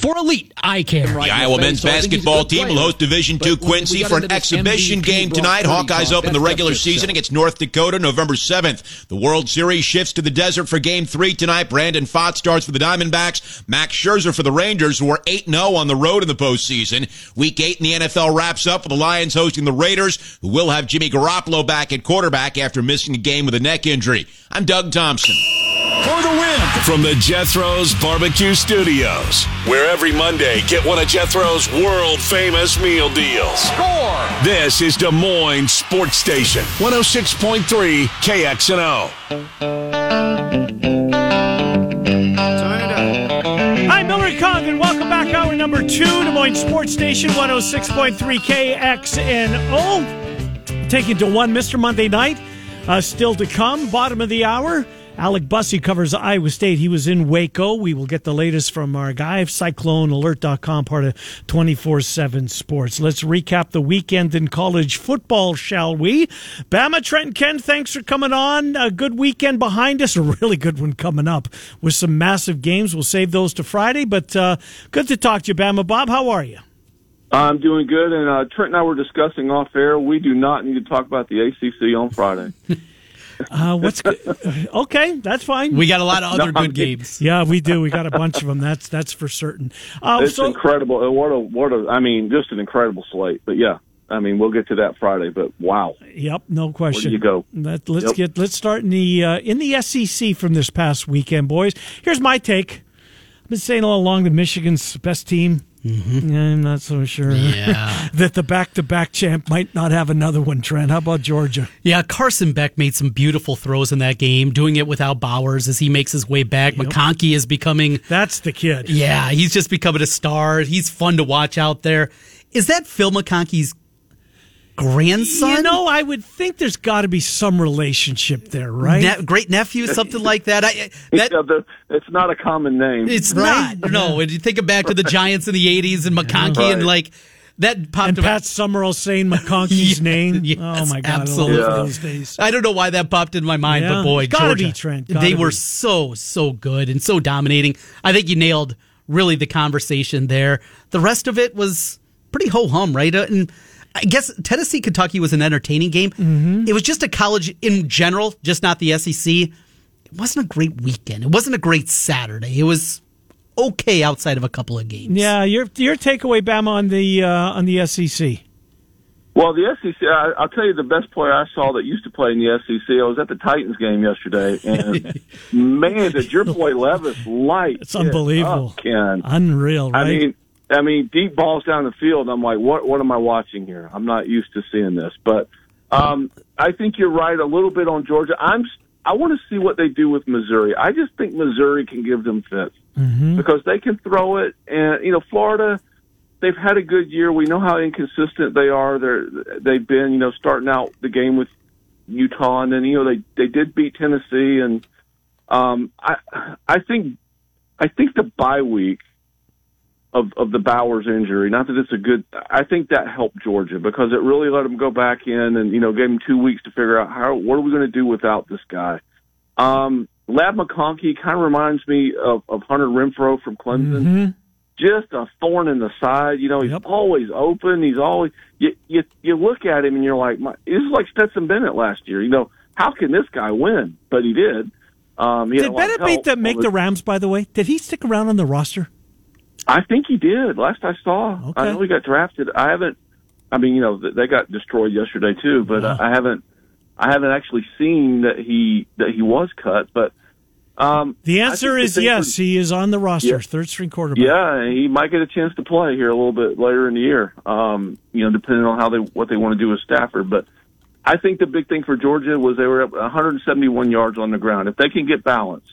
for elite eye care. The Iowa men's basketball team will host Division II Quincy for an exhibition game tonight. Hawkeyes open the regular season against North Dakota November 7th. The World Series shifts to the desert for game three tonight. Brandon Pfaadt starts for the Diamondbacks. Max Scherzer for the Rangers, who are 8-0 on the road in the postseason. Week eight in the NFL wraps up with the Lions hosting the Raiders, who will have Jimmy Garoppolo back at quarterback after missing a game with a neck injury. I'm Doug Thompson for the win. From the Jethro's Barbecue Studios, where every Monday get one of Jethro's world famous meal deals. Score! This is Des Moines Sports Station, 106.3 KXNO. Hi, Miller and Welcome back. Hour number two, Des Moines Sports Station, 106.3 KXNO. Taking to one, Mr. Monday night. Uh, still to come, bottom of the hour. Alec Busse covers Iowa State. He was in Waco. We will get the latest from our guy, CycloneAlert.com, part of 24 7 Sports. Let's recap the weekend in college football, shall we? Bama, Trent, Ken, thanks for coming on. A good weekend behind us, a really good one coming up with some massive games. We'll save those to Friday, but uh, good to talk to you, Bama. Bob, how are you? I'm doing good, and uh, Trent and I were discussing off air. We do not need to talk about the ACC on Friday. Uh, what's good? okay? That's fine. We got a lot of other no, good games. Yeah, we do. We got a bunch of them. That's that's for certain. Uh, it's so, incredible. What a what a. I mean, just an incredible slate. But yeah, I mean, we'll get to that Friday. But wow. Yep, no question. Where you go? Let, us yep. get let's start in the uh, in the SEC from this past weekend, boys. Here's my take. I've been saying all along that Michigan's best team Mm-hmm. I'm not so sure yeah. that the back to back champ might not have another one, Trent. How about Georgia? Yeah, Carson Beck made some beautiful throws in that game, doing it without Bowers as he makes his way back. Yep. McConkey is becoming. That's the kid. Yeah, he's just becoming a star. He's fun to watch out there. Is that Phil McConkey's grandson? You know, I would think there's got to be some relationship there, right? Ne- great nephew, something like that. I, that yeah, the, it's not a common name. It's right? not. No, when you think back to the Giants in the '80s and McConkey right. and like that popped. Up. And Pat Summerall saying McConkey's name. Oh, yes, oh my god! Absolutely. I those days. I don't know why that popped in my mind, yeah. but boy, it's gotta Georgia, be Trent. they be. were so so good and so dominating. I think you nailed really the conversation there. The rest of it was pretty ho hum, right? And I guess Tennessee Kentucky was an entertaining game. Mm-hmm. It was just a college in general, just not the SEC. It wasn't a great weekend. It wasn't a great Saturday. It was okay outside of a couple of games. Yeah, your your takeaway, Bama, on the uh, on the SEC. Well, the SEC, I, I'll tell you the best player I saw that used to play in the SEC. I was at the Titans game yesterday, and man, did your boy Levis light! It's unbelievable, up, Ken. Unreal, right? I mean, I mean, deep balls down the field. I'm like, what? What am I watching here? I'm not used to seeing this, but um, I think you're right a little bit on Georgia. I'm. I want to see what they do with Missouri. I just think Missouri can give them fits mm-hmm. because they can throw it, and you know, Florida. They've had a good year. We know how inconsistent they are. They're they've been, you know, starting out the game with Utah, and then you know they they did beat Tennessee, and um, I I think I think the bye week of of the Bowers injury. Not that it's a good. I think that helped Georgia because it really let them go back in and you know gave them two weeks to figure out how what are we going to do without this guy. Um, Ladd McConkey kind of reminds me of, of Hunter Renfrow from Clemson. Mm-hmm. Just a thorn in the side. You know, he's Yep. always open. He's always you you you look at him and you're like, my, this is like Stetson Bennett last year. You know, how can this guy win? But he did. Um, he Did a lot of Bennett help the make the Rams? By the way, did he stick around on the roster? I think he did. Last I saw, Okay. I know he got drafted. I haven't. I mean, you know, they got destroyed yesterday too, but Wow. I haven't. I haven't actually seen that he that he was cut. But um, The answer is the yes. for- He is on the roster, Yeah. third string quarterback. yeah, he might get a chance to play here a little bit later in the year. Um, you know, depending on how they what they want to do with Stafford. But I think the big thing for Georgia was they were up 171 yards on the ground. If they can get balance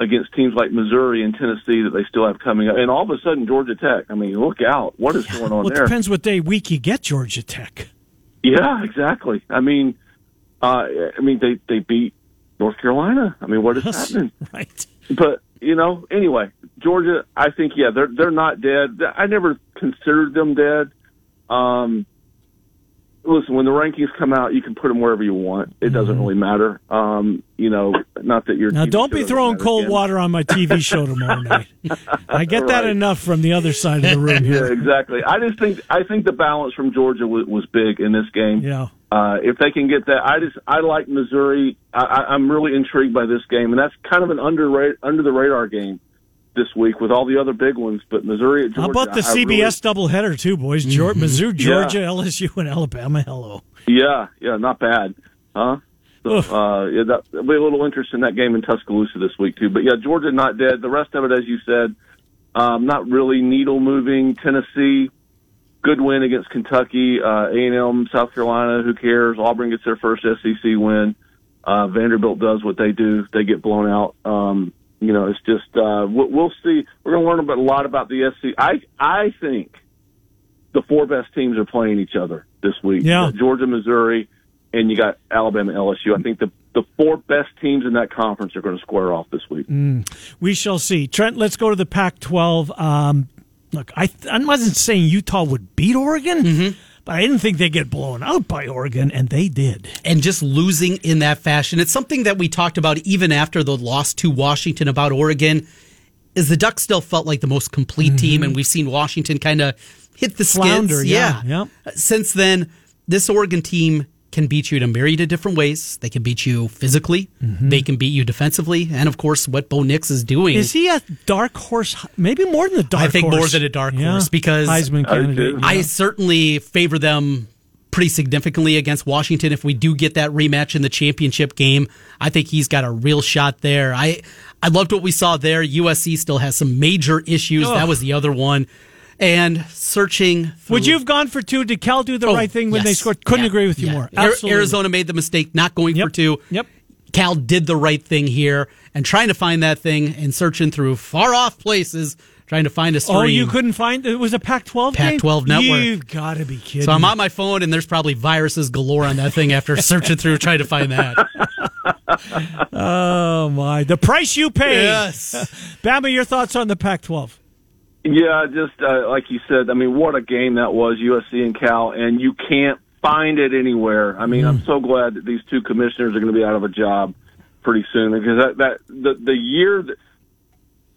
against teams like Missouri and Tennessee that they still have coming up, and all of a sudden Georgia Tech. I mean, look out! What is going on Well, it there? depends what day week you get Georgia Tech. Yeah, exactly. I mean, uh, I mean they they beat North Carolina. I mean, what is happening? right. But you know, anyway, Georgia. I think yeah, they're they're not dead. I never considered them dead. Um, listen, when the rankings come out, you can put them wherever you want. It doesn't really matter. Um, you know, not that you're now. Don't be throwing cold again. water on my TV show tomorrow night. I get right. that enough from the other side of the room here. Yeah, exactly. I just think I think the balance from Georgia was, was big in this game. Yeah. Uh, if they can get that, I just I like Missouri. I, I'm really intrigued by this game, and that's kind of an under under the radar game this week with all the other big ones. But Missouri at Georgia. How about the I, CBS really, doubleheader too, boys? Georgia. Missouri, Georgia, yeah. LSU, and Alabama. Hello. Yeah, yeah, not bad, huh? So, uh, yeah, that, will be a little interest in that game in Tuscaloosa this week too. But yeah, Georgia not dead. The rest of it, as you said, um, not really needle moving. Tennessee, good win against Kentucky. Uh, A&M, South Carolina, who cares? Auburn gets their first SEC win. Uh, Vanderbilt does what they do. They get blown out. Um, you know, it's just uh, we'll, we'll see. We're going to learn about, a lot about the SEC. I I think the four best teams are playing each other this week. Yeah, Georgia, Missouri, and you got Alabama, LSU. I think the the four best teams in that conference are going to square off this week. Mm, we shall see. Trent, let's go to the Pac-12. Um, look, I I wasn't saying Utah would beat Oregon. Mm-hmm. But I didn't think they'd get blown out by Oregon, and they did. And just losing in that fashion. It's something that we talked about even after the loss to Washington about Oregon. Is the Ducks still felt like the most complete mm-hmm. team, and we've seen Washington kind of hit the Flounder, skids. Yeah. yeah. Since then, this Oregon team can beat you in a myriad of different ways. They can beat you physically. Mm-hmm. They can beat you defensively, and of course, what Bo Nix is doing. Is he a dark horse? Maybe more than a dark. Horse. I think horse. more than a dark yeah. horse because Heisman candidate. I, I certainly favor them pretty significantly against Washington. If we do get that rematch in the championship game, I think he's got a real shot there. I I loved what we saw there. USC still has some major issues. That was the other one and searching. Through. Would you have gone for two? Did Cal do the oh, right thing when yes. they scored? Couldn't yeah. agree with you yeah. more. Absolutely. Arizona made the mistake not going yep. for two. Yep. Cal did the right thing here and trying to find that thing and searching through far off places trying to find a stream. Oh, you couldn't find it was a Pac-12 Pac-12 game? network. You've got to be kidding. So I'm on my phone and there's probably viruses galore on that thing after searching through trying to find that. oh my, the price you pay. Yes. Bama, your thoughts on the Pac-12? Yeah, just uh, like you said. I mean, what a game that was, USC and Cal, and you can't find it anywhere. I mean, mm. I'm so glad that these two commissioners are going to be out of a job pretty soon because that that the the year that,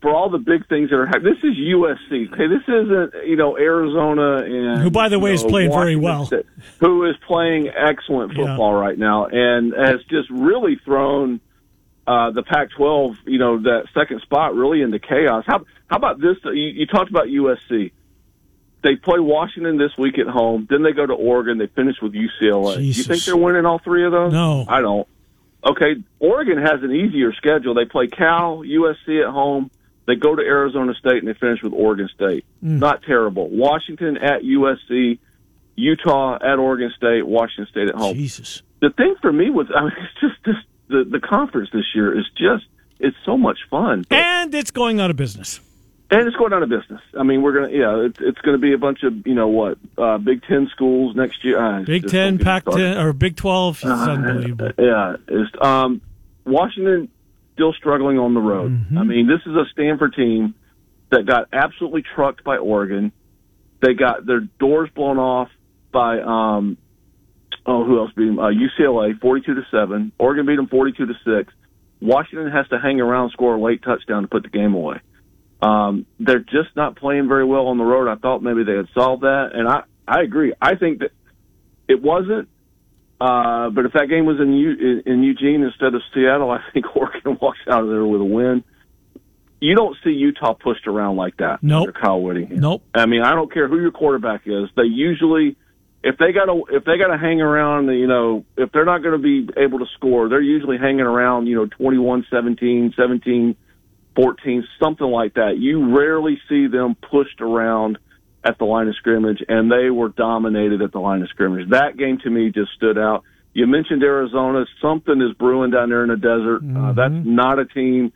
for all the big things that are happening. This is USC. Okay, this isn't you know Arizona and who, by the way, know, is playing Washington very well. State, who is playing excellent football yeah. right now and has just really thrown uh, the Pac-12, you know, that second spot really into chaos. How how about this? You, you talked about USC. They play Washington this week at home. Then they go to Oregon. They finish with UCLA. Jesus. You think they're winning all three of those? No, I don't. Okay, Oregon has an easier schedule. They play Cal, USC at home. They go to Arizona State and they finish with Oregon State. Mm. Not terrible. Washington at USC, Utah at Oregon State, Washington State at home. Jesus. The thing for me was, I mean, it's just this the the conference this year is just it's so much fun. And it's going out of business. And it's going out of business. I mean, we're gonna yeah, it's it's gonna be a bunch of you know what uh, Big Ten schools next year. Uh, Big Ten, Pac ten, or Big Twelve. It's uh, unbelievable. Yeah, it's um, Washington still struggling on the road. Mm-hmm. I mean, this is a Stanford team that got absolutely trucked by Oregon. They got their doors blown off by um, oh, who else beat them? Uh, UCLA, 42 to 7. Oregon beat them 42 to 6. Washington has to hang around, score a late touchdown to put the game away. Um, they're just not playing very well on the road. I thought maybe they had solved that, and I, I agree. I think that it wasn't. Uh, but if that game was in, U- in Eugene instead of Seattle, I think Oregon walks out of there with a win. You don't see Utah pushed around like that. Nope. Under Kyle Whittingham. Nope. I mean, I don't care who your quarterback is. They usually if they got to if they got to hang around, you know, if they're not going to be able to score, they're usually hanging around, you know, 21, 17, 17, 14, something like that. You rarely see them pushed around at the line of scrimmage, and they were dominated at the line of scrimmage. That game to me just stood out. You mentioned Arizona. Something is brewing down there in the desert. Mm-hmm. Uh, that's not a team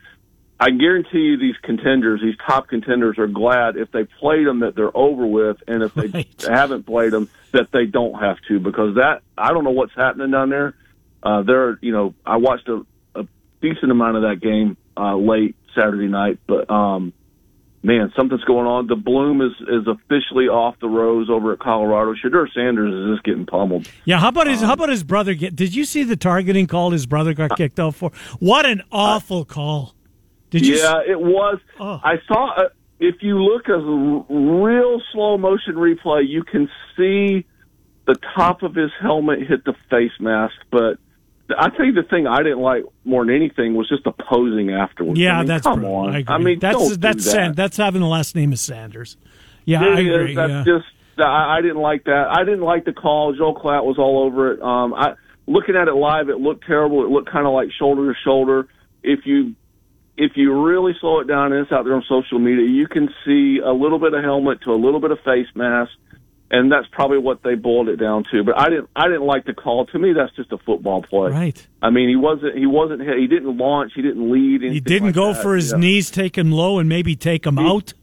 I guarantee you these contenders, these top contenders, are glad if they played them that they're over with, and if they right. haven't played them that they don't have to, because that I don't know what's happening down there. Uh, there, are you know, I watched a, a decent amount of that game uh, late Saturday night, but um, man, something's going on. The bloom is is officially off the rose over at Colorado. Shedeur Sanders is just getting pummeled. Yeah, how about his how about his brother get did you see the targeting call his brother got kicked out for? What an awful call. Did you Yeah, it was. Oh. I saw. Uh, if you look at a real slow motion replay, you can see the top of his helmet hit the face mask. But I tell you, the thing I didn't like more than anything was just the posing afterwards. Yeah, I mean, that's come brutal. on. I, agree. mean, that's that's that. San- that's having the last name of Sanders. Yeah, I It is. agree. That's yeah. just I, I didn't like that. I didn't like the call. Joel Klatt was all over it. Um, I looking at it live, it looked terrible. It looked kind of like shoulder to shoulder. If you if you really slow it down and it's out there on social media, you can see a little bit of helmet to a little bit of face mask, and that's probably what they boiled it down to. But I didn't I didn't like the call. To me, that's just a football play. Right. I mean, he wasn't he wasn't he didn't launch, he didn't lead. He didn't like go that, for his you know? knees, take him low, and maybe take him out.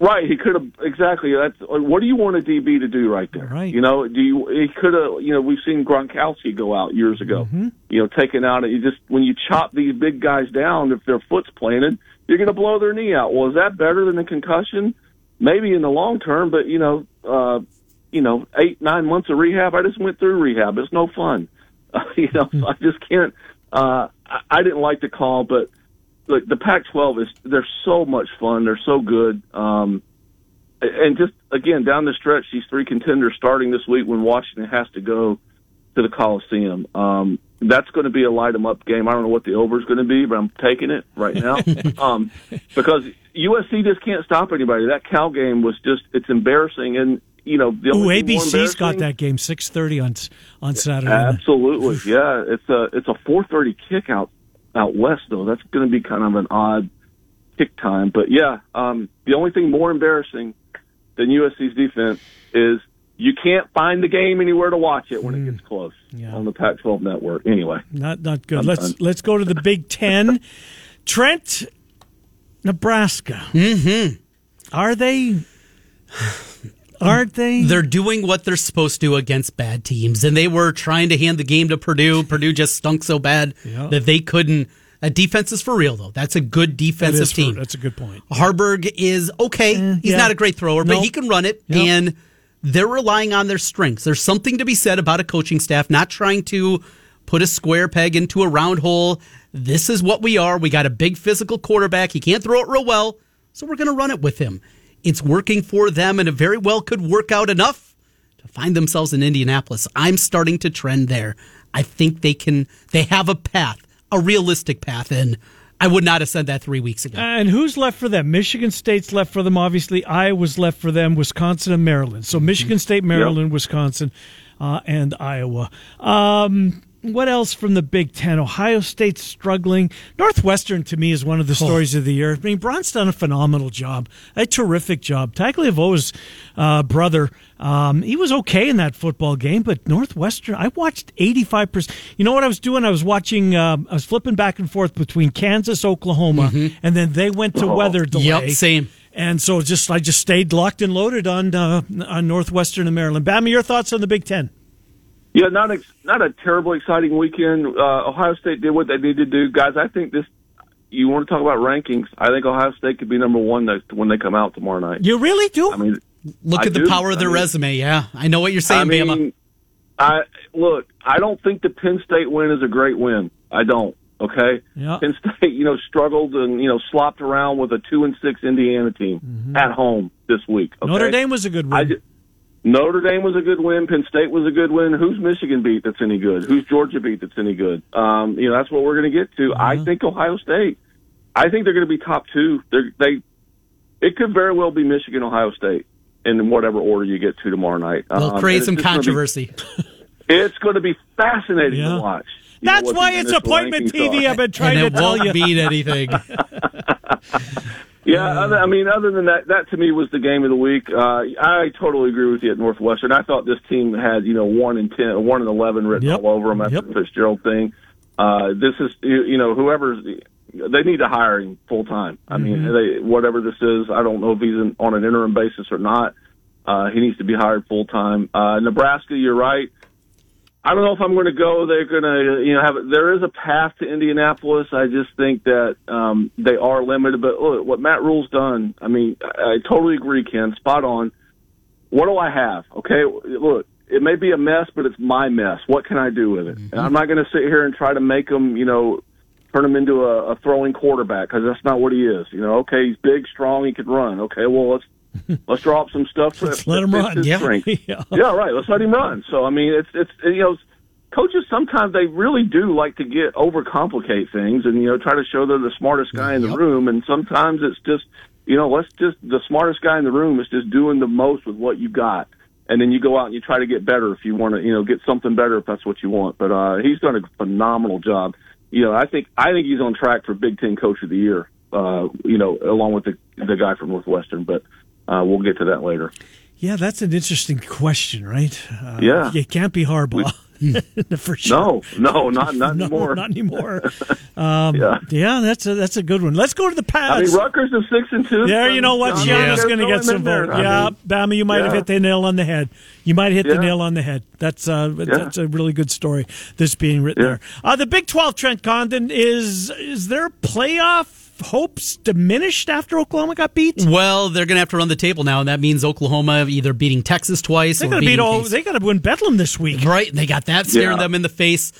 Right, he could have exactly. That's what do you want a DB to do right there? Right. You know, do you? He could have. You know, we've seen Gronkowski go out years ago. Mm-hmm. You know, taken out. You just when you chop these big guys down, if their foot's planted, you're going to blow their knee out. Well, is that better than a concussion? Maybe in the long term, but you know, uh, you know, eight nine months of rehab. I just went through rehab. It's no fun. you know, I just can't. Uh, I, I didn't like the call, but look, the Pac-12 is they're so much fun. They're so good. Um, and just again down the stretch, these three contenders starting this week when Washington has to go to the Coliseum. Um, that's going to be a light 'em up game. I don't know what the over is going to be, but I'm taking it right now um, because USC just can't stop anybody. That Cal game was just it's embarrassing, and you know the Ooh, only thing ABC's got that game six thirty on on Saturday. Absolutely, yeah. It's a it's a four thirty kick out out west though. That's going to be kind of an odd kick time, but yeah. Um, the only thing more embarrassing than USC's defense is you can't find the game anywhere to watch it when it gets close Mm. Yeah. on the Pac-12 network. Anyway, Not not good. I'm let's done. let's go to the Big Ten. Trent, Nebraska. Mm-hmm. Are they? Aren't they? They're doing what they're supposed to against bad teams, and they were trying to hand the game to Purdue. Purdue just stunk so bad Yeah. that they couldn't. That defense is for real, though. That's a good That defensive for- team. that's a good point. Haarberg is okay. He's Eh, yeah. not a great thrower, but he can run it, Yep. and they're relying on their strengths. There's something to be said about a coaching staff not trying to put a square peg into a round hole. This is what we are. We got a big physical quarterback. He can't throw it real well, so we're going to run it with him. It's working for them, and it very well could work out enough to find themselves in Indianapolis. I'm starting to trend there. I think they can. They have a path, a realistic path, and I would not have said that three weeks ago. And who's left for them? Michigan State's left for them. Obviously, Iowa's left for them. Wisconsin and Maryland. So Michigan State, Maryland, Wisconsin, uh, and Iowa. Um, what else from the Big Ten? Ohio State's struggling. Northwestern, to me, is one of the stories of the year. I mean, Braun's done a phenomenal job, a terrific job. Tagovailoa's uh, brother, um, he was okay in that football game, but Northwestern, I watched 85%. You know what I was doing? I was watching, uh, I was flipping back and forth between Kansas, Oklahoma, and then they went to weather delay. Yep, same. And so just I just stayed locked and loaded on uh, on Northwestern and Maryland. Bama, your thoughts on the Big Ten? Yeah, not ex- not a terribly exciting weekend. Uh, Ohio State did what they needed to do, guys. I think this. You want to talk about rankings? I think Ohio State could be number one next when they come out tomorrow night. You really do? I mean, Look I at the do. power of their I mean- resume. Yeah, I know what you're saying, I mean, Bama. I look. I don't think the Penn State win is a great win. I don't. Okay. Yeah. Penn State, you know, struggled and you know slopped around with a two and six Indiana team at home this week. Okay? Mm-hmm. Notre Dame was a good win. Ju- Notre Dame was a good win. Penn State was a good win. Who's Michigan beat that's any good? Who's Georgia beat that's any good? Um, you know, that's what we're going to get to. Uh-huh. I think Ohio State. I think they're going to be top two. They're, they, it could very well be Michigan, Ohio State, in whatever order you get to tomorrow night. They'll Um, create some it's just gonna be- controversy. it's going to be fascinating Yeah. to watch. You know, That's what why it's appointment TV. are. I've been trying and to it tell won't you. mean anything. Yeah, other, I mean, other than that, that to me was the game of the week. Uh, I totally agree with you at Northwestern. I thought this team had, you know, one and ten, one and eleven written Yep. all over them after Yep. the Fitzgerald thing. Uh, this is, you, you know, whoever's, they need to hire him full time. I mean, they, whatever this is, I don't know if he's in, on an interim basis or not. Uh, he needs to be hired full time. Uh, Nebraska, you're right. I don't know if I'm going to go. They're going to, you know, have. There is a path to Indianapolis. I just think that um, they are limited. But look, what Matt Rhule's done. I mean, I, I totally agree, Ken. Spot on. What do I have? Okay, look, it may be a mess, but it's my mess. What can I do with it? And I'm not going to sit here and try to make them, you know, turn him into a, a throwing quarterback because that's not what he is. You know, okay, he's big, strong, he can run. Okay, well let's let's draw up some stuff. Let's let him run. Yeah. yeah. yeah, right. Let's let him run. So I mean, it's it's you know, coaches sometimes they really do like to get overcomplicate things and you know try to show they're the smartest guy in the room, and sometimes it's just you know let's just the smartest guy in the room is just doing the most with what you got. And then you go out and you try to get better if you want to, you know, get something better if that's what you want. But uh, he's done a phenomenal job. You know, I think I think he's on track for Big Ten Coach of the Year. Uh, you know, along with the the guy from Northwestern. But uh, we'll get to that later. Yeah, that's an interesting question, right? Uh, Yeah. You can't be Harbaugh. For sure. No, no, not not No, anymore. not anymore. Um, Yeah. yeah, that's a that's a good one. Let's go to the I mean, Rutgers is six and two. there, you know what? Schiano's gotta going to get some vote. I Yeah, mean, Bama, you might have hit the nail on the head. You might hit the nail on the head. That's uh, that's a really good story. This being written Yeah. there. Uh, the Big Twelve, Trent Condon is is there playoff hopes diminished after Oklahoma got beat? Well, they're going to have to run the table now, and that means Oklahoma either beating Texas twice They or got to beating beat all. Case- They got to win Bedlam this week. right. They got that staring Yeah. them in the face.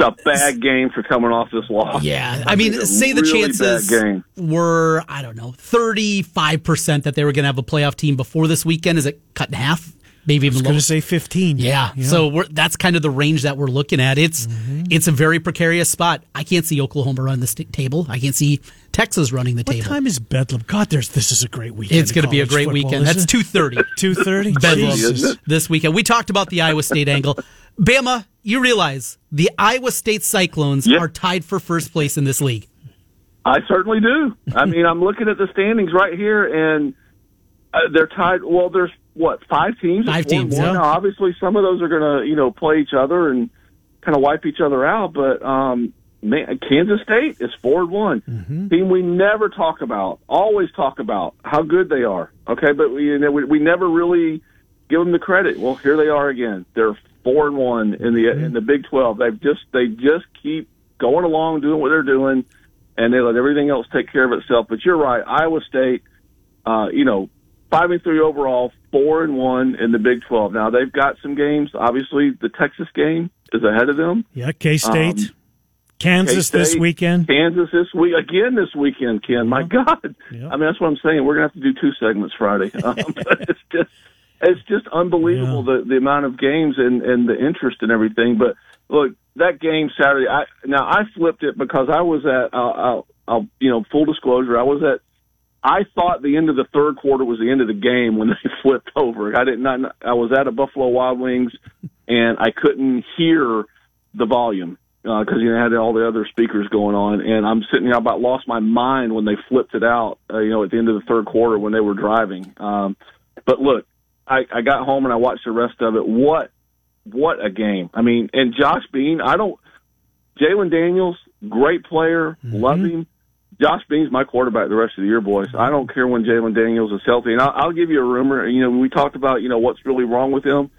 It's a bad game for coming off this loss. Yeah, I mean, think a say the really chances were I don't know thirty five percent that they were going to have a playoff team before this weekend. Is it cut in half? Maybe even I was lower. going to say fifteen. Yeah. So we're, that's kind of the range that we're looking at. It's Mm-hmm. it's a very precarious spot. I can't see Oklahoma run the st- table. I can't see Texas running the What table. What time is Bedlam? God, there's this is a great weekend. It's going to be a great weekend. That's two thirty. two thirty. Bedlam Jesus. this weekend. We talked about the Iowa State angle. Bama, you realize the Iowa State Cyclones Yep. are tied for first place in this league. I certainly do. I mean, I'm looking at the standings right here, and uh, they're tied. Well, there's what five teams? Five It's teams, and one. yeah. Now, obviously, some of those are going to you know play each other and kind of wipe each other out. But um, man, Kansas State is four and one. Mm-hmm. Team we never talk about, always talk about how good they are. Okay, but we you know, we, we never really give them the credit. Well, here they are again. They're four and one in the in the Big Twelve. They've just they just keep going along, doing what they're doing, and they let everything else take care of itself. But you're right, Iowa State. Uh, you know, five and three overall, four and one in the Big Twelve. Now they've got some games. Obviously, the Texas game is ahead of them. Yeah, K State, Um, Kansas this K-State, weekend. Kansas this week again this weekend, Ken. My God, Yeah. I mean that's what I'm saying. We're gonna have to do two segments Friday. Um, it's just it's just unbelievable the the amount of games and and the interest and everything. But look, that game Saturday. I now I flipped it because I was at uh, I'll, I'll you know full disclosure. I was at I thought the end of the third quarter was the end of the game when they flipped over. I did not. I was at a Buffalo Wild Wings, and I couldn't hear the volume because you had all the other speakers going on, and I'm sitting there I about lost my mind when they flipped it out. Uh, you know, at the end of the third quarter when they were driving. Um, but look, I, I got home and I watched the rest of it. What what a game! I mean, and Josh Bean. I don't. Jalon Daniels, great player, love him. Josh Bean's my quarterback the rest of the year, boys. I don't care when Jalon Daniels is healthy. And I'll, I'll give you a rumor. You know, we talked about you know what's really wrong with him.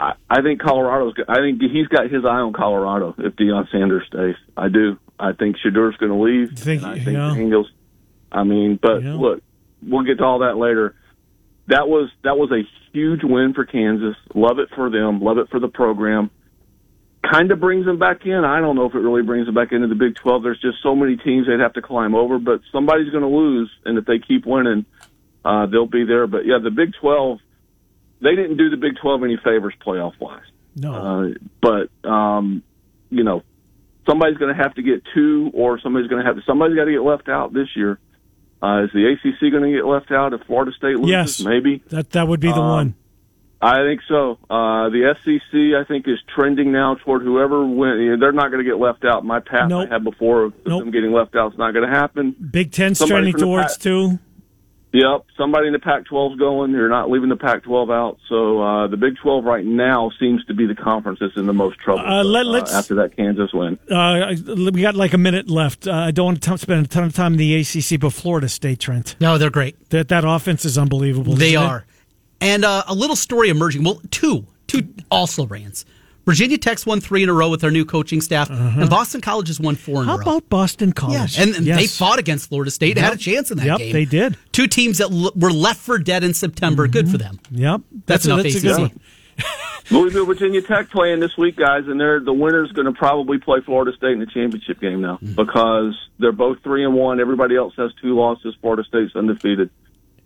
I, I think Colorado's. I think he's got his eye on Colorado if Deion Sanders stays. I do. I think Shedeur's going to leave. Think- and I think yeah. Daniels. I mean, but Yeah. look, we'll get to all that later. That was that was a huge win for Kansas. Love it for them. Love it for the program. Kind of brings them back in. I don't know if it really brings them back into the Big 12. There's just so many teams they'd have to climb over, but somebody's going to lose, and if they keep winning, uh, they'll be there. But yeah, the Big 12, they didn't do the Big 12 any favors playoff wise. No, Uh, but um, you know, somebody's going to have to get two, or somebody's going to have to. Somebody's got to get left out this year. Uh, is the ACC going to get left out if Florida State loses? Yes. Maybe. that that would be the um, one. I think so. Uh, the SEC, I think, is trending now toward whoever win. You know, they're not going to get left out. My path Nope. I had before of Nope. them getting left out is not going to happen. Big Ten's somebody trending towards Pac- two. Yep, somebody in the Pac-12 is going. You're not leaving the Pac-12 out. So uh, the Big 12 right now seems to be the conference that's in the most trouble Uh, let- let's- after that Kansas win. Uh, we got like a minute left. Uh, I don't want to t- spend a ton of time in the ACC, but Florida State, Trent. No, they're great. That that offense is unbelievable. They isn't it? are. And uh, a little story emerging. Well, two, two also rans. Virginia Tech's won three in a row with their new coaching staff, and Boston College has won four in How a row. about Boston College? Yeah, and, and Yes. they fought against Florida State and had a chance in that Yep, game. they did. Two teams that l- were left for dead in September. Good for them. Yep, That's a, enough that's a ACC. good one. Louisville, Virginia Tech playing this week, guys, and they're the winner's going to probably play Florida State in the championship game now Mm-hmm. because they're both three and one. Everybody else has two losses. Florida State's undefeated.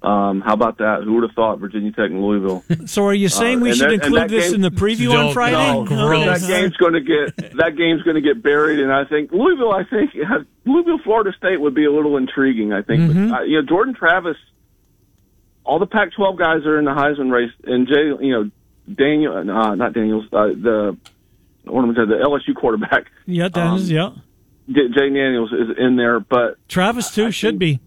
Um, how about that? Who would have thought Virginia Tech and Louisville? So are you saying we should that- include this game- in the preview on Friday? no, gross. that game's going to get that game's going to get buried, and I think Louisville. I think Louisville, Florida State would be a little intriguing. I think, Mm-hmm. but, uh, you know, Jordan Travis. All the Pac-12 guys are in the Heisman race, and Jay, you know, Daniel, uh, not Daniels, uh, the what am I saying, the LSU quarterback, Yeah, that is, yeah. Jay Daniels is in there, but Travis too should be.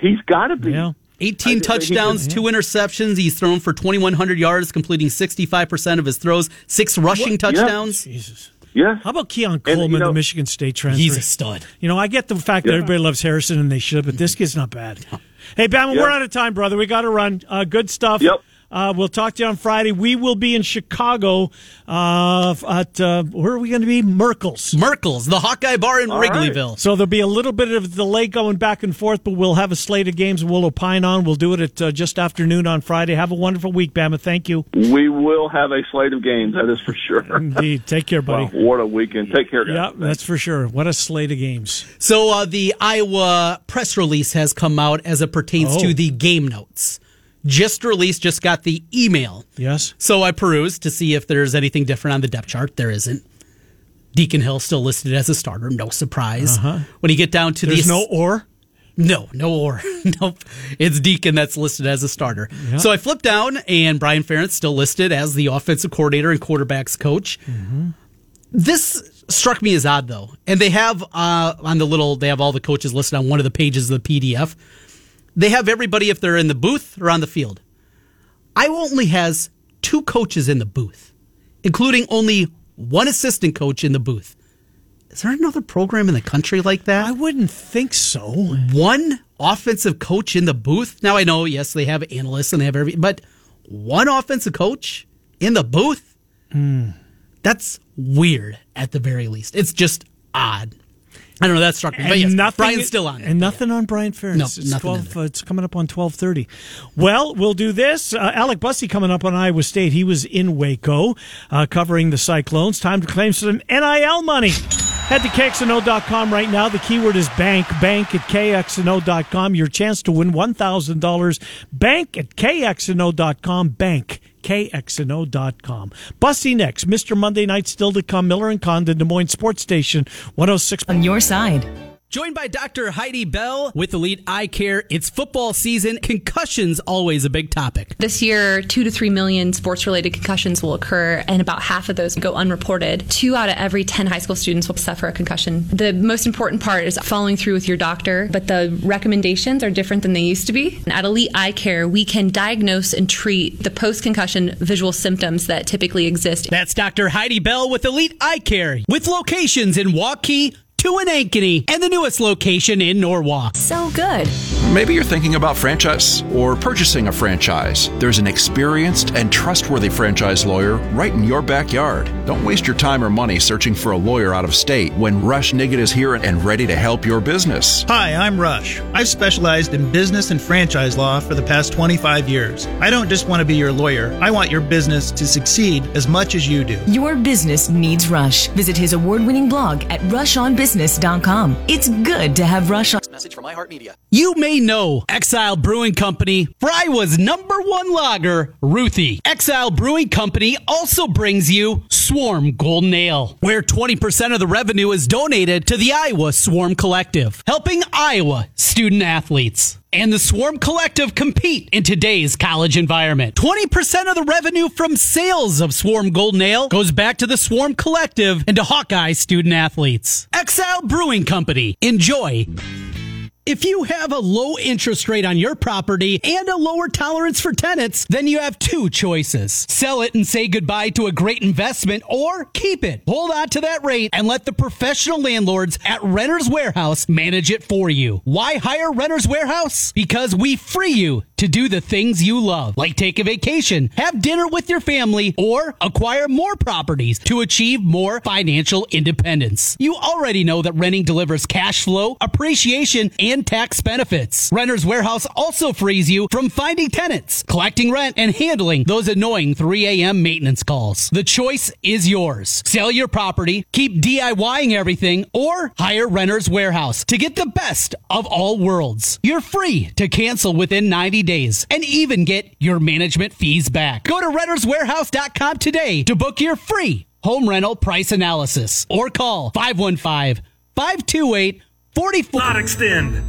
he's got to be. Yeah. 18 I touchdowns, two interceptions. He's thrown for 2,100 yards, completing 65% of his throws, six rushing touchdowns. Jesus. Yes. How about Keon you Coleman, know- the Michigan State transfer? He's a stud. You know, I get the fact that everybody loves Harrison and they should, but this kid's not bad. Hey, Bama, Yeah. we're out of time, brother. We got to run. Uh, good stuff. Yep. Uh, we'll talk to you on Friday. We will be in Chicago uh, at, uh, where are we going to be? Merkle's. Merkle's, the Hawkeye Bar in All right. Wrigleyville. So there'll be a little bit of delay going back and forth, but we'll have a slate of games we'll opine on. We'll do it at uh, just afternoon on Friday. Have a wonderful week, Bama. Thank you. We will have a slate of games. That is for sure. Indeed. Take care, buddy. Wow, what a weekend! Take care, guys. Yeah, that's for sure. What a slate of games. So uh, the Iowa press release has come out as it pertains Oh. to the game notes. Just released, just got the email. Yes. So I perused to see if there's anything different on the depth chart. There isn't. Deacon Hill still listed as a starter. No surprise. When you get down to Uh-huh. There's the no or. No, no or. nope. It's Deacon that's listed as a starter. So I flipped down, and Brian Ferentz still listed as the offensive coordinator and quarterbacks coach. This struck me as odd, though. And they have uh, on the little, they have all the coaches listed on one of the pages of the PDF. They have everybody if they're in the booth or on the field. Iowa only has two coaches in the booth, including only one assistant coach in the booth. Is there another program in the country like that? I wouldn't think so. one offensive coach in the booth. Now I know, yes, they have analysts and they have every, but one offensive coach in the booth. Hmm. That's weird at the very least. It's just odd. I don't know. That struck me. But yes, Brian's still on. it. and nothing on Brian Ferentz. No, it's nothing twelve. in Uh, it's coming up on twelve thirty. Well, we'll do this. Uh, Alec Busse coming up on Iowa State. He was in Waco uh, covering the Cyclones. Time to claim some NIL money. Head to KXNO.com right now. The keyword is bank. Bank at KXNO.com. Your chance to win $1,000. Bank at KXNO.com. Bank. KXNO.com. Busse next. Mr. Monday Night still to come. Miller and Condon, Des Moines Sports Station 106. On your side. Joined by Dr. Heidi Bell with Elite Eye Care. It's football season. Concussions always a big topic. This year, two to three million sports related concussions will occur, and about half of those go unreported. Two out of every 10 high school students will suffer a concussion. The most important part is following through with your doctor, but the recommendations are different than they used to be. At Elite Eye Care, we can diagnose and treat the post concussion visual symptoms that typically exist. That's Dr. Heidi Bell with Elite Eye Care, with locations in Waukee, two in Ankeny, and the newest location in Norwalk. So good. Maybe you're thinking about franchise or purchasing a franchise. There's an experienced and trustworthy franchise lawyer right in your backyard. Don't waste your time or money searching for a lawyer out of state when Rush Nigut is here and ready to help your business. Hi, I'm Rush. I've specialized in business and franchise law for the past 25 years. I don't just want to be your lawyer, I want your business to succeed as much as you do. Your business needs Rush. Visit his award winning blog at rushonbusiness.com. It's good to have Rush on. Message from iHeartMedia. You may know Exile Brewing Company for Iowa's number one lager, Ruthie. Exile Brewing Company also brings you Swarm Golden Ale, where 20% of the revenue is donated to the Iowa Swarm Collective, helping Iowa student athletes. And the Swarm Collective compete in today's college environment. 20% of the revenue from sales of Swarm Golden Ale goes back to the Swarm Collective and to Hawkeye student athletes. Exile Brewing Company. Enjoy. If you have a low interest rate on your property and a lower tolerance for tenants, then you have two choices. Sell it and say goodbye to a great investment or keep it. Hold on to that rate and let the professional landlords at Renter's Warehouse manage it for you. Why hire Renter's Warehouse? Because we free you to do the things you love, like take a vacation, have dinner with your family, or acquire more properties to achieve more financial independence. You already know that renting delivers cash flow, appreciation, and tax benefits. Renter's Warehouse also frees you from finding tenants, collecting rent, and handling those annoying 3 a.m. maintenance calls. The choice is yours. Sell your property, keep DIYing everything, or hire Renter's Warehouse to get the best of all worlds. You're free to cancel within 90 days and even get your management fees back. Go to renterswarehouse.com today to book your free home rental price analysis or call 515 528 44. Not extend.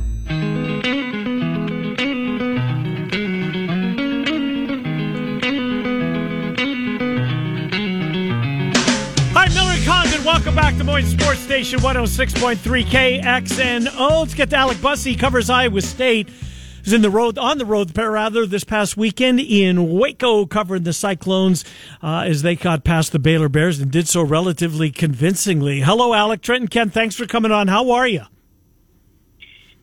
Hi, Miller and Condon. Welcome back to Moines Sports Station 106.3 KXNO. Let's get to Alec Busse. He covers Iowa State. He's in the road on the road rather this past weekend in Waco, covering the Cyclones uh, as they got past the Baylor Bears and did so relatively convincingly. Hello, Alec Trenton. Ken, thanks for coming on. How are you?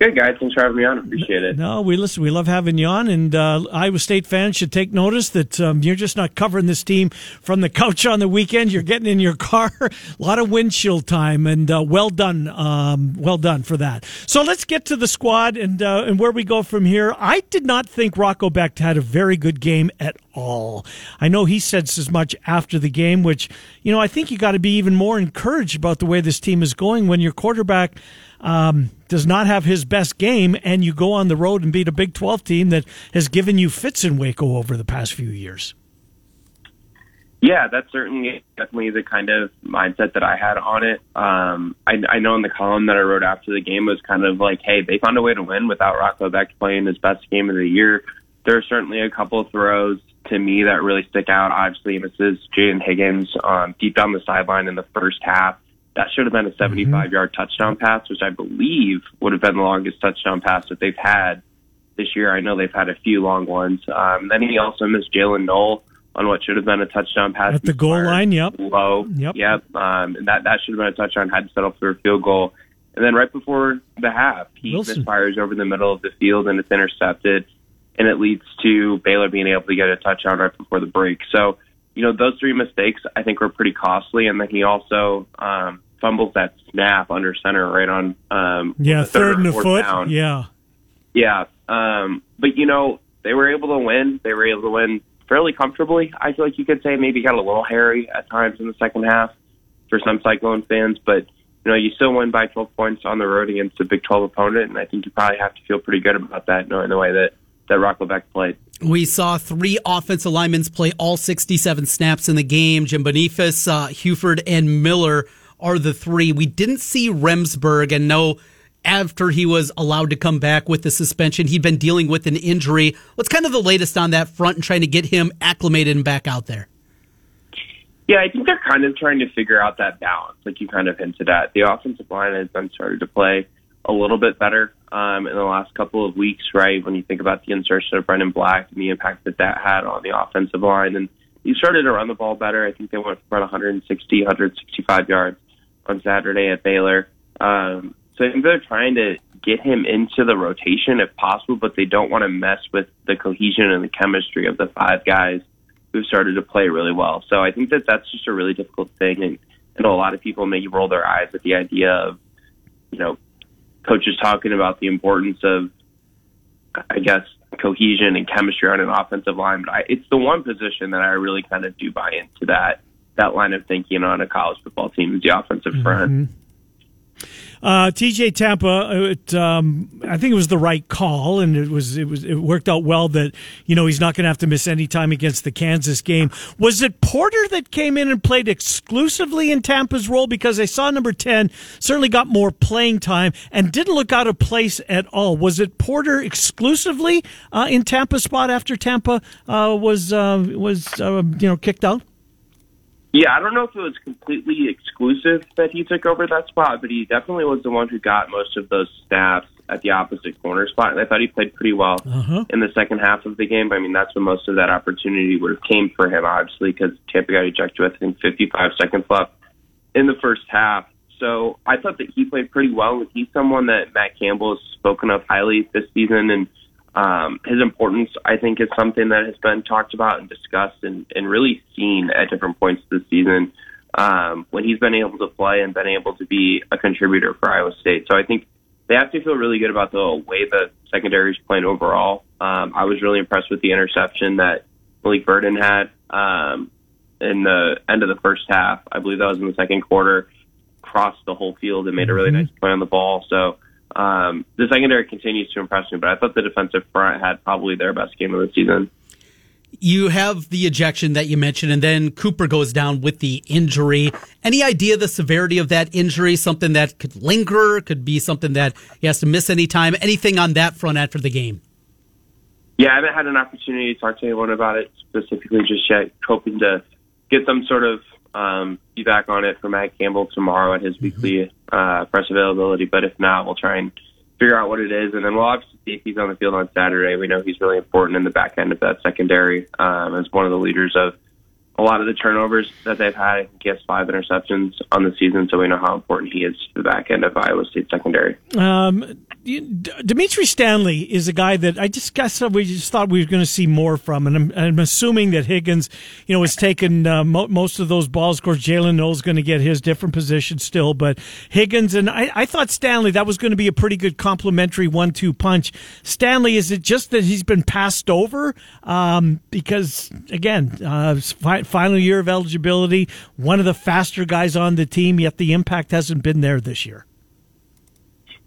Good guys, thanks for having me on. Appreciate it. No, we listen. We love having you on, and uh, Iowa State fans should take notice that um, you're just not covering this team from the couch on the weekend. You're getting in your car, a lot of windshield time, and uh, well done, um, well done for that. So let's get to the squad and uh, and where we go from here. I did not think Rocco Becht had a very good game at all. I know he said as much after the game, which you know I think you got to be even more encouraged about the way this team is going when your quarterback um, does not have his best game, and you go on the road and beat a Big 12 team that has given you fits in Waco over the past few years. Yeah, that's certainly definitely the kind of mindset that I had on it. Um, I, I know in the column that I wrote after the game was kind of like, hey, they found a way to win without Rocco Becht playing his best game of the year. There are certainly a couple of throws to me that really stick out. Obviously, misses Jaden Higgins um, deep down the sideline in the first half. That should have been a 75 yard touchdown pass, which I believe would have been the longest touchdown pass that they've had this year. I know they've had a few long ones. Um, then he also missed Jaylin Noel on what should have been a touchdown pass At the goal line, yep. low. Yep. Yep. Um, and that that should have been a touchdown. Had to settle for a field goal. And then right before the half, he Wilson. misfires over the middle of the field and it's intercepted, and it leads to Baylor being able to get a touchdown right before the break. So, you know, those three mistakes I think were pretty costly. And then he also um, fumbles that snap under center right on um, Yeah, the third and a fourth foot. down. Yeah. Yeah. Um, but you know, they were able to win. They were able to win fairly comfortably. I feel like you could say maybe got a little hairy at times in the second half for some Cyclone fans, but you know, you still win by 12 points on the road against a Big 12 opponent, and I think you probably have to feel pretty good about that, knowing the way that that Rocco Becht played. We saw three offensive linemen play all 67 snaps in the game. Jim Bonifas, uh, Hufford, and Miller are the three. We didn't see Remsburg, and no, after he was allowed to come back with the suspension, he'd been dealing with an injury. What's kind of the latest on that front and trying to get him acclimated and back out there? Yeah, I think they're kind of trying to figure out that balance, like you kind of hinted at. The offensive line has been started to play a little bit better um, in the last couple of weeks, right? When you think about the insertion of Brendan Black and the impact that that had on the offensive line, and he started to run the ball better. I think they went for about 160, 165 yards on Saturday at Baylor. Um, so I think they're trying to get him into the rotation if possible, but they don't want to mess with the cohesion and the chemistry of the five guys who started to play really well. So I think that that's just a really difficult thing, and I a lot of people may roll their eyes at the idea of, you know, coaches talking about the importance of, I guess, cohesion and chemistry on an offensive line. But I, it's the one position that I really kind of do buy into that that line of thinking on a college football team is the offensive front. Uh, TJ Tampa, it, um, I think it was the right call, and it was it was it worked out well that you know he's not going to have to miss any time against the Kansas game. Was it Porter that came in and played exclusively in Tampa's role? Because I saw number ten certainly got more playing time and didn't look out of place at all. Was it Porter exclusively uh, in Tampa's spot after Tampa uh, was uh, was uh, you know kicked out? Yeah, I don't know if it was completely exclusive that he took over that spot, but he definitely was the one who got most of those snaps at the opposite corner spot, and I thought he played pretty well Uh-huh. in the second half of the game. I mean, that's when most of that opportunity would have came for him, obviously, because Tampa got ejected with I think 55 seconds left in the first half. So I thought that he played pretty well. He's someone that Matt Campbell has spoken of highly this season, and Um, his importance, I think, is something that has been talked about and discussed and, and really seen at different points this season um, when he's been able to play and been able to be a contributor for Iowa State. So I think they have to feel really good about the way the secondary is playing overall. Um, I was really impressed with the interception that Malik Verdon had um, in the end of the first half. I believe that was in the second quarter. Crossed the whole field and made a really nice play on the ball. So um, the secondary continues to impress me, but I thought the defensive front had probably their best game of the season. You have the ejection that you mentioned, and then Cooper goes down with the injury. Any idea the severity of that injury? Something that could linger, could be something that he has to miss any time. Anything on that front after the game? Yeah, I haven't had an opportunity to talk to anyone about it specifically just yet. Hoping to get some sort of um, feedback on it for Matt Campbell tomorrow at his mm-hmm. weekly uh, press availability. But if not, we'll try and figure out what it is, and then we'll obviously see if he's on the field on Saturday. We know he's really important in the back end of that secondary um, as one of the leaders of a lot of the turnovers that they've had. He has five interceptions on the season, so we know how important he is to the back end of Iowa State secondary. Um, Dimitri Stanley is a guy that I just guess we just thought we were going to see more from, and I'm, I'm assuming that Higgins, you know, has taken uh, mo- most of those balls. Of course, Jaylin Noel's going to get his different position still, but Higgins and I, I thought Stanley that was going to be a pretty good complementary one-two punch. Stanley, is it just that he's been passed over? Um, because again, uh, final year of eligibility, one of the faster guys on the team, yet the impact hasn't been there this year.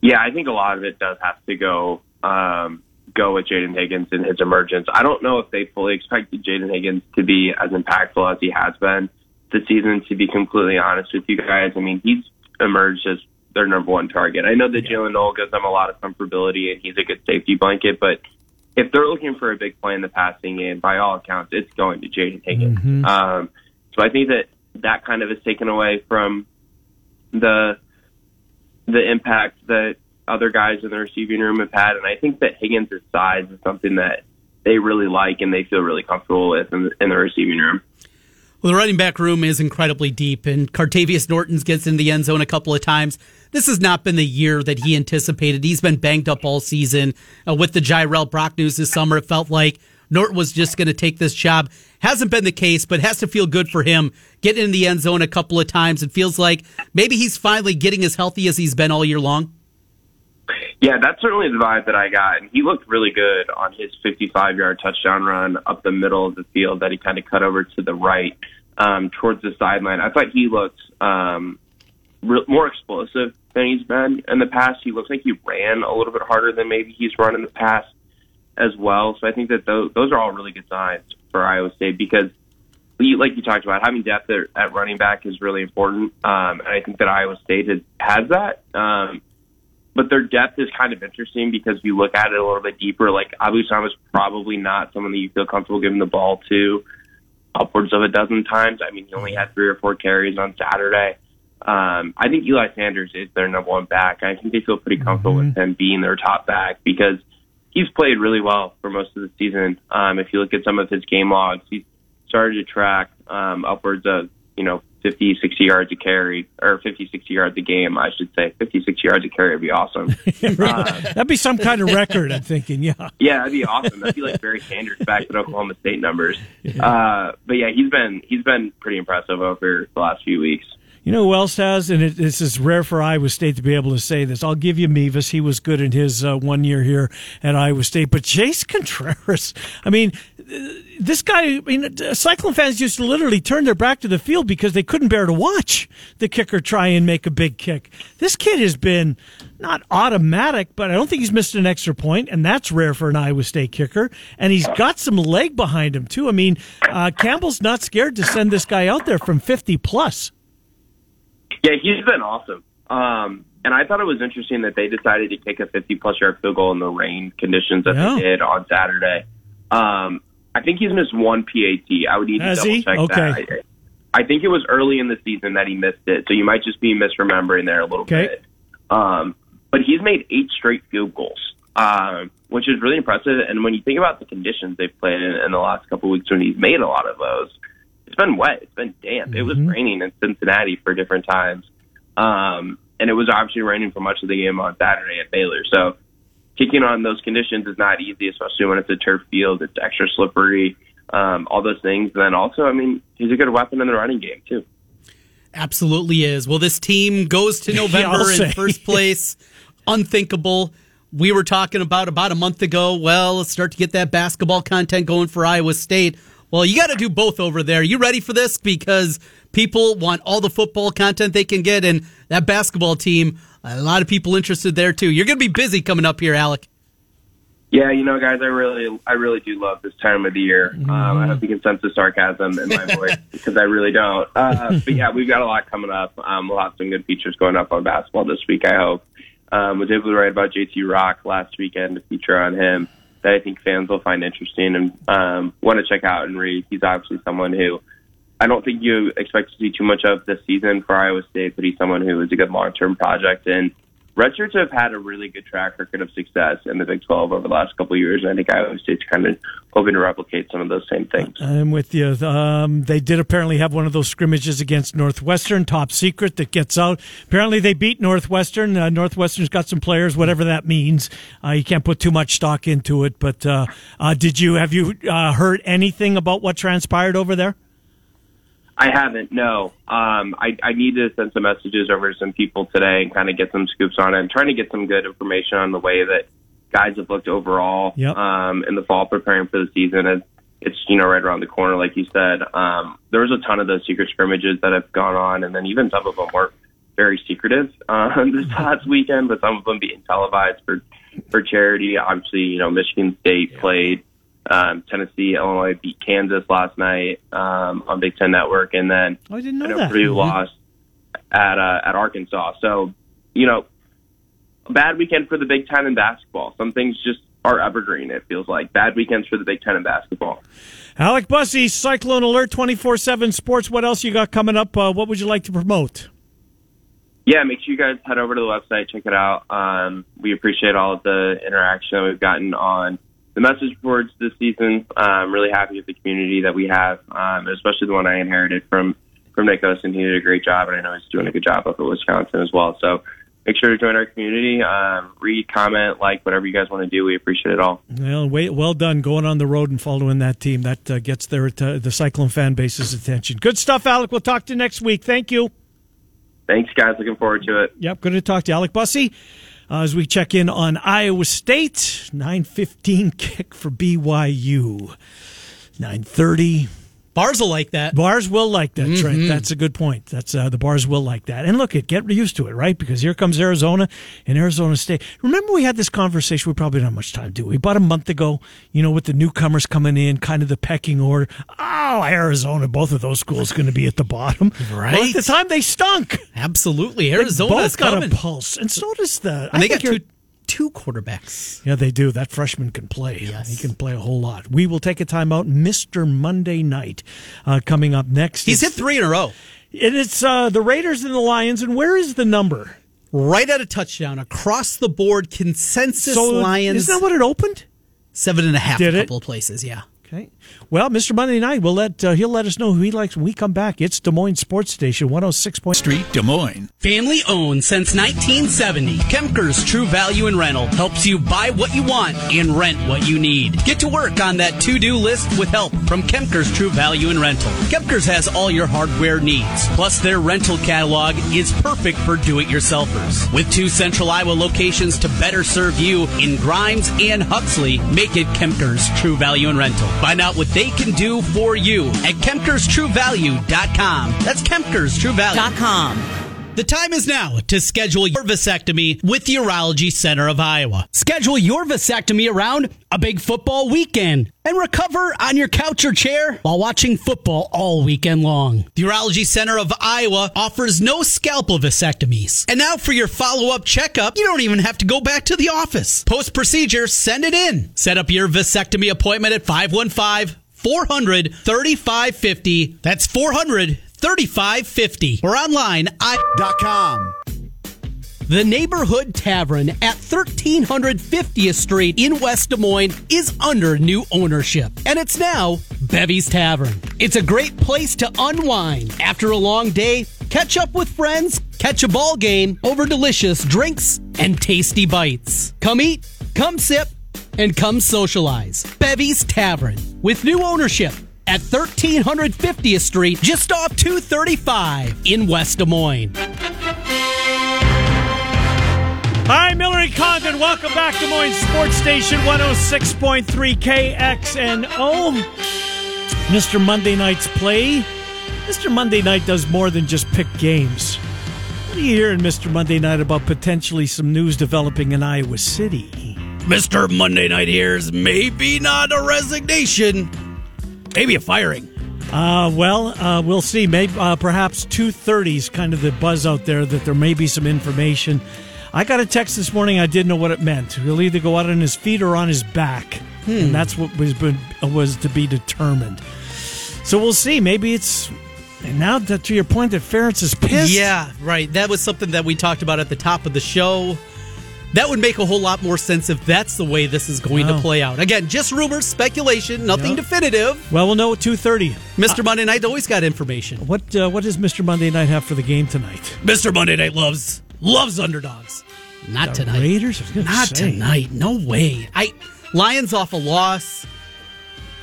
Yeah, I think a lot of it does have to go um, go with Jayden Higgins and his emergence. I don't know if they fully expected Jayden Higgins to be as impactful as he has been this season. To be completely honest with you guys, I mean he's emerged as their number one target. I know that Jaylin Noel gives them a lot of comfortability and he's a good safety blanket, but if they're looking for a big play in the passing game, by all accounts, it's going to Jayden Higgins. Mm-hmm. Um, so I think that that kind of is taken away from the the impact that other guys in the receiving room have had. And I think that Higgins' size is something that they really like and they feel really comfortable with in the, in the receiving room. Well, the running back room is incredibly deep, and Cartevious Norton's gets in the end zone a couple of times. This has not been the year that he anticipated. He's been banged up all season. Uh, with the Jirehl Brock news this summer, it felt like Norton was just going to take this job. Hasn't been the case, but has to feel good for him getting in the end zone a couple of times. It feels like maybe he's finally getting as healthy as he's been all year long. Yeah, that's certainly the vibe that I got. And he looked really good on his 55 yard touchdown run up the middle of the field that he kind of cut over to the right um, towards the sideline. I thought he looked um, re- more explosive than he's been in the past. He looks like he ran a little bit harder than maybe he's run in the past as well. So I think that those, those are all really good signs for Iowa State because, like you talked about, having depth at, at running back is really important. Um, and I think that Iowa State has, has that. Um, but their depth is kind of interesting because if you look at it a little bit deeper, like Abu Sama is probably not someone that you feel comfortable giving the ball to upwards of a dozen times. I mean, he only had three or four carries on Saturday. Um, I think Eli Sanders is their number one back. I think they feel pretty comfortable mm-hmm. with him being their top back because he's played really well for most of the season. Um, if you look at some of his game logs, he's started to track um, upwards of, you know, 50, 60 yards a carry, or 50, 60 yards a game, I should say. 50, 60 yards a carry would be awesome. uh, That'd be some kind of record, I'm thinking, yeah. Yeah, that'd be awesome. That'd be like Barry Sanders back at Oklahoma State numbers. Uh, but yeah, he's been he's been pretty impressive over the last few weeks. You know who else has, and it, this is rare for Iowa State to be able to say this. I'll give you Mevis; he was good in his uh, one year here at Iowa State. But Jace Contreras, I mean, this guy. I mean, Cyclone fans used to literally turn their back to the field because they couldn't bear to watch the kicker try and make a big kick. This kid has been not automatic, but I don't think he's missed an extra point, and that's rare for an Iowa State kicker. And he's got some leg behind him too. I mean, uh, Campbell's not scared to send this guy out there from fifty plus. Yeah, he's been awesome. Um, and I thought it was interesting that they decided to kick a 50 plus yard field goal in the rain conditions that yeah. they did on Saturday. Um, I think he's missed one PAT. I would need Has to double check okay. that. I, I, think it was early in the season that he missed it, so you might just be misremembering there a little okay. bit. Um, but he's made eight straight field goals, um, which is really impressive. And when you think about the conditions they've played in, in the last couple of weeks when he's made a lot of those, it's been wet. It's been damp. Mm-hmm. It was mm-hmm. raining in Cincinnati for different times. Um, and it was obviously raining for much of the game on Saturday at Baylor. So kicking on those conditions is not easy, especially when it's a turf field. It's extra slippery, um, all those things. And then also, I mean, he's a good weapon in the running game too. Absolutely is. Well, this team goes to November Yeah, in first place. Unthinkable. We were talking about about a month ago. Well, let's start to get that basketball content going for Iowa State. Well, you got to do both over there. You ready for this? Because people want all the football content they can get, and that basketball team, a lot of people interested there too. You're going to be busy coming up here, Alec. Yeah, you know, guys, I really, I really do love this time of the year. Um, I hope you can sense the sarcasm in my voice because I really don't. Uh, but yeah, we've got a lot coming up. Um, we'll have some good features going up on basketball this week. I hope. Um, was able to write about JT Rock last weekend, a feature on him that I think fans will find interesting and um, want to check out and read. He's obviously someone who I don't think you expect to see too much of this season for Iowa State, but he's someone who is a good long-term project. And redshirts have had a really good track record of success in the Big 12 over the last couple of years, and I think Iowa State's kind of hoping to replicate some of those same things. I'm with you. Um, they did apparently have one of those scrimmages against Northwestern, top secret that gets out. Apparently, they beat Northwestern. Uh, Northwestern's got some players, whatever that means. Uh, you can't put too much stock into it. But uh, uh, did you have you uh, heard anything about what transpired over there? I haven't. No. Um, I, I need to send some messages over to some people today and kind of get some scoops on it. I'm trying to get some good information on the way that guys have looked overall Yep. um, in the fall preparing for the season. And it's you know right around the corner, like you said. Um, there was a ton of those secret scrimmages that have gone on, and then even some of them were very secretive um, this past weekend, but some of them being televised for for charity. Obviously, you know Michigan State played. Um, Tennessee, Illinois beat Kansas last night um, on Big Ten Network, and then Oh, I didn't know I know that. Purdue lost at uh, at Arkansas. So, you know, a bad weekend for the Big Ten in basketball. Some things just are evergreen. It feels like bad weekends for the Big Ten in basketball. Alec Busse, Cyclone Alert, 24 7 Sports. What else you got coming up? Uh, what would you like to promote? Yeah, make sure you guys head over to the website, check it out. Um, we appreciate all of the interaction that we've gotten on the message boards this season. I'm really happy with the community that we have, um, especially the one I inherited from from Nick Osen. He did a great job, and I know he's doing a good job up at Wisconsin as well. So make sure to join our community, um, read, comment, like, whatever you guys want to do. We appreciate it all. Well, wait, well done going on the road and following that team. That uh, gets their uh, the Cyclone fan base's attention. Good stuff, Alec. We'll talk to you next week. Thank you. Thanks, guys. Looking forward to it. Yep, good to talk to you, Alec Busse. Uh, as we check in on Iowa State, nine fifteen kick for BYU. Nine thirty. Bars will like that. Bars will like that, Trent. That's a good point. That's uh, the bars will like that. And look, it get used to it, right? Because here comes Arizona and Arizona State. Remember, we had this conversation. We probably don't have much time, do we? About a month ago, you know, with the newcomers coming in, kind of the pecking order. Oh, Arizona, both of those schools going to be at the bottom, Right. Well, at the time, they stunk. Absolutely. Arizona both got coming. a pulse, and so does the. And they I got think two two quarterbacks. yeah, they do. That freshman can play. Yes. He can play a whole lot. We will take a timeout. Mr. Monday Night uh, coming up next. He's hit three in a row. And it's uh, the Raiders and the Lions. And where is the number? Right at a touchdown across the board. Consensus Lions. Isn't that what it opened? seven and a half. Did a it? couple of places. Yeah. Okay. Well, Mr. Monday Night, we'll let uh, he'll let us know who he likes when we come back. It's Des Moines Sports Station 106. Point- Street, Des Moines. Family owned since 1970, Kemker's True Value and Rental helps you buy what you want and rent what you need. Get to work on that to-do list with help from Kemker's True Value and Rental. Kemker's has all your hardware needs, plus their rental catalog is perfect for do-it-yourselfers. With two central Iowa locations to better serve you in Grimes and Huxley, make it Kemker's True Value and Rental. Find out what they can do for you at KemkersTrueValue.com. That's Kemker's True Value. The time is now to schedule your vasectomy with the Urology Center of Iowa. Schedule your vasectomy around a big football weekend and recover on your couch or chair while watching football all weekend long. The Urology Center of Iowa offers no scalpel vasectomies. And now for your follow-up checkup, you don't even have to go back to the office. Post procedure, send it in. Set up your vasectomy appointment at 515 400 3550. That's 400 3550. Or online, I.com. The Neighborhood Tavern at 1350th Street in West Des Moines is under new ownership, and it's now Bevy's Tavern. It's a great place to unwind after a long day, catch up with friends, catch a ball game over delicious drinks and tasty bites. Come eat, Come sip and come socialize. Bevy's Tavern with new ownership at 1350th Street, just off 235 in West Des Moines. Hi, Miller and Condon. Welcome back to Des Moines Sports Station 106.3 KXNO. Mr. Monday Night's play. Mr. Monday Night does more than just pick games. What are you hearing, Mr. Monday Night, about potentially some news developing in Iowa City? Mr. Monday Night hears maybe not a resignation, maybe a firing. Uh, well, uh, we'll see. Maybe uh, perhaps two thirties, kind of the buzz out there that there may be some information. I got a text this morning. I didn't know what it meant. He'll either go out on his feet or on his back, Hmm. and that's what was been, was to be determined. So we'll see. Maybe it's and now that to your point that Ferentz is pissed. Yeah, right. That was something that we talked about at the top of the show. That would make a whole lot more sense if that's the way this is going Wow. to play out. Again, just rumors, speculation, nothing Yep. definitive. Well, we'll know at two thirty. Mr. Monday Night always got information. What uh, what does Mr. Monday Night have for the game tonight? Mr. Monday Night loves loves underdogs. Not The tonight. Raiders? I was gonna Not say. tonight. No way. I Lions off a loss.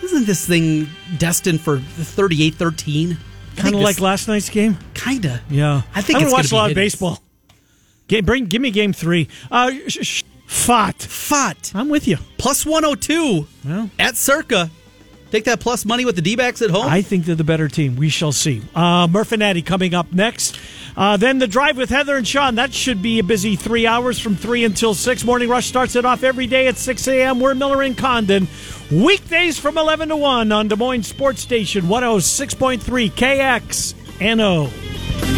Isn't this thing destined for 38-13? Kind of like last night's game. Kinda. Yeah, I think I haven't watched a lot of baseball. Game, bring, give me game three. Uh, sh- sh- Fought. Fought. I'm with you. Plus 102 Well, at Circa. Take that plus money with the D-backs at home. I think they're the better team. We shall see. Uh, Murph and Eddie coming up next. Uh, then the drive with Heather and Sean. That should be a busy three hours from 3 until 6. Morning Rush starts it off every day at 6 a.m. We're Miller and Condon. Weekdays from 11 to 1 on Des Moines Sports Station 106.3 KXNO.